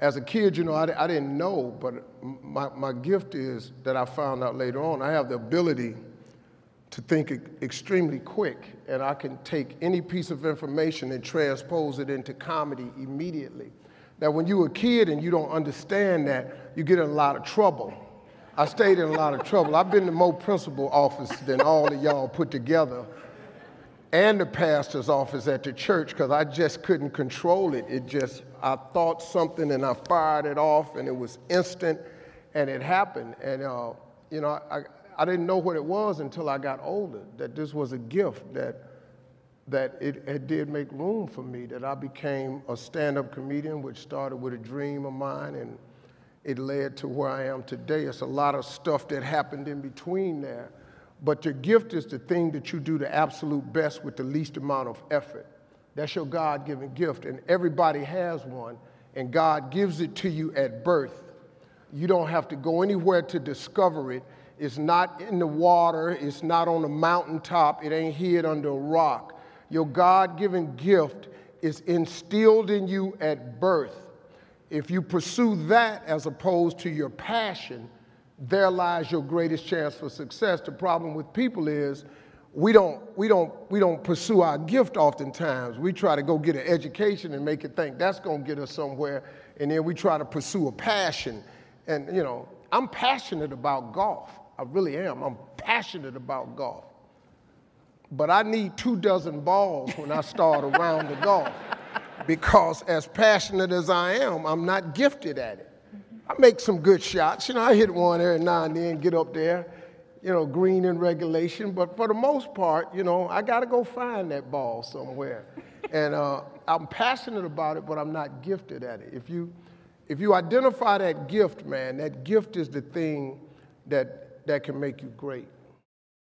as a kid, you know, I, I didn't know, but my, my gift is that I found out later on. I have the ability to think extremely quick, and I can take any piece of information and transpose it into comedy immediately. Now, when you're a kid and you don't understand that, you get in a lot of trouble. I stayed in a lot of trouble. I've been to more principal office than all of y'all put together and the pastor's office at the church because I just couldn't control it. It just, I thought something and I fired it off and it was instant and it happened. And, uh, you know, I, I didn't know what it was until I got older, that this was a gift, that, that it, it did make room for me, that I became a stand up comedian, which started with a dream of mine and it led to where I am today. It's a lot of stuff that happened in between there. But your gift is the thing that you do the absolute best with the least amount of effort. That's your God given gift, and everybody has one, and God gives it to you at birth. You don't have to go anywhere to discover it. It's not in the water, it's not on a mountaintop, it ain't hid under a rock. Your God given gift is instilled in you at birth. If you pursue that as opposed to your passion, there lies your greatest chance for success. The problem with people is we don't, we don't, we don't pursue our gift oftentimes. We try to go get an education and make it think that's going to get us somewhere, and then we try to pursue a passion. And, you know, I'm passionate about golf. I really am. I'm passionate about golf. But I need two dozen balls when I start around the golf because, as passionate as I am, I'm not gifted at it. I make some good shots. You know, I hit one every now and then, get up there, you know, green in regulation. But for the most part, you know, I got to go find that ball somewhere. and uh, I'm passionate about it, but I'm not gifted at it. If you, if you identify that gift, man, that gift is the thing that, that can make you great.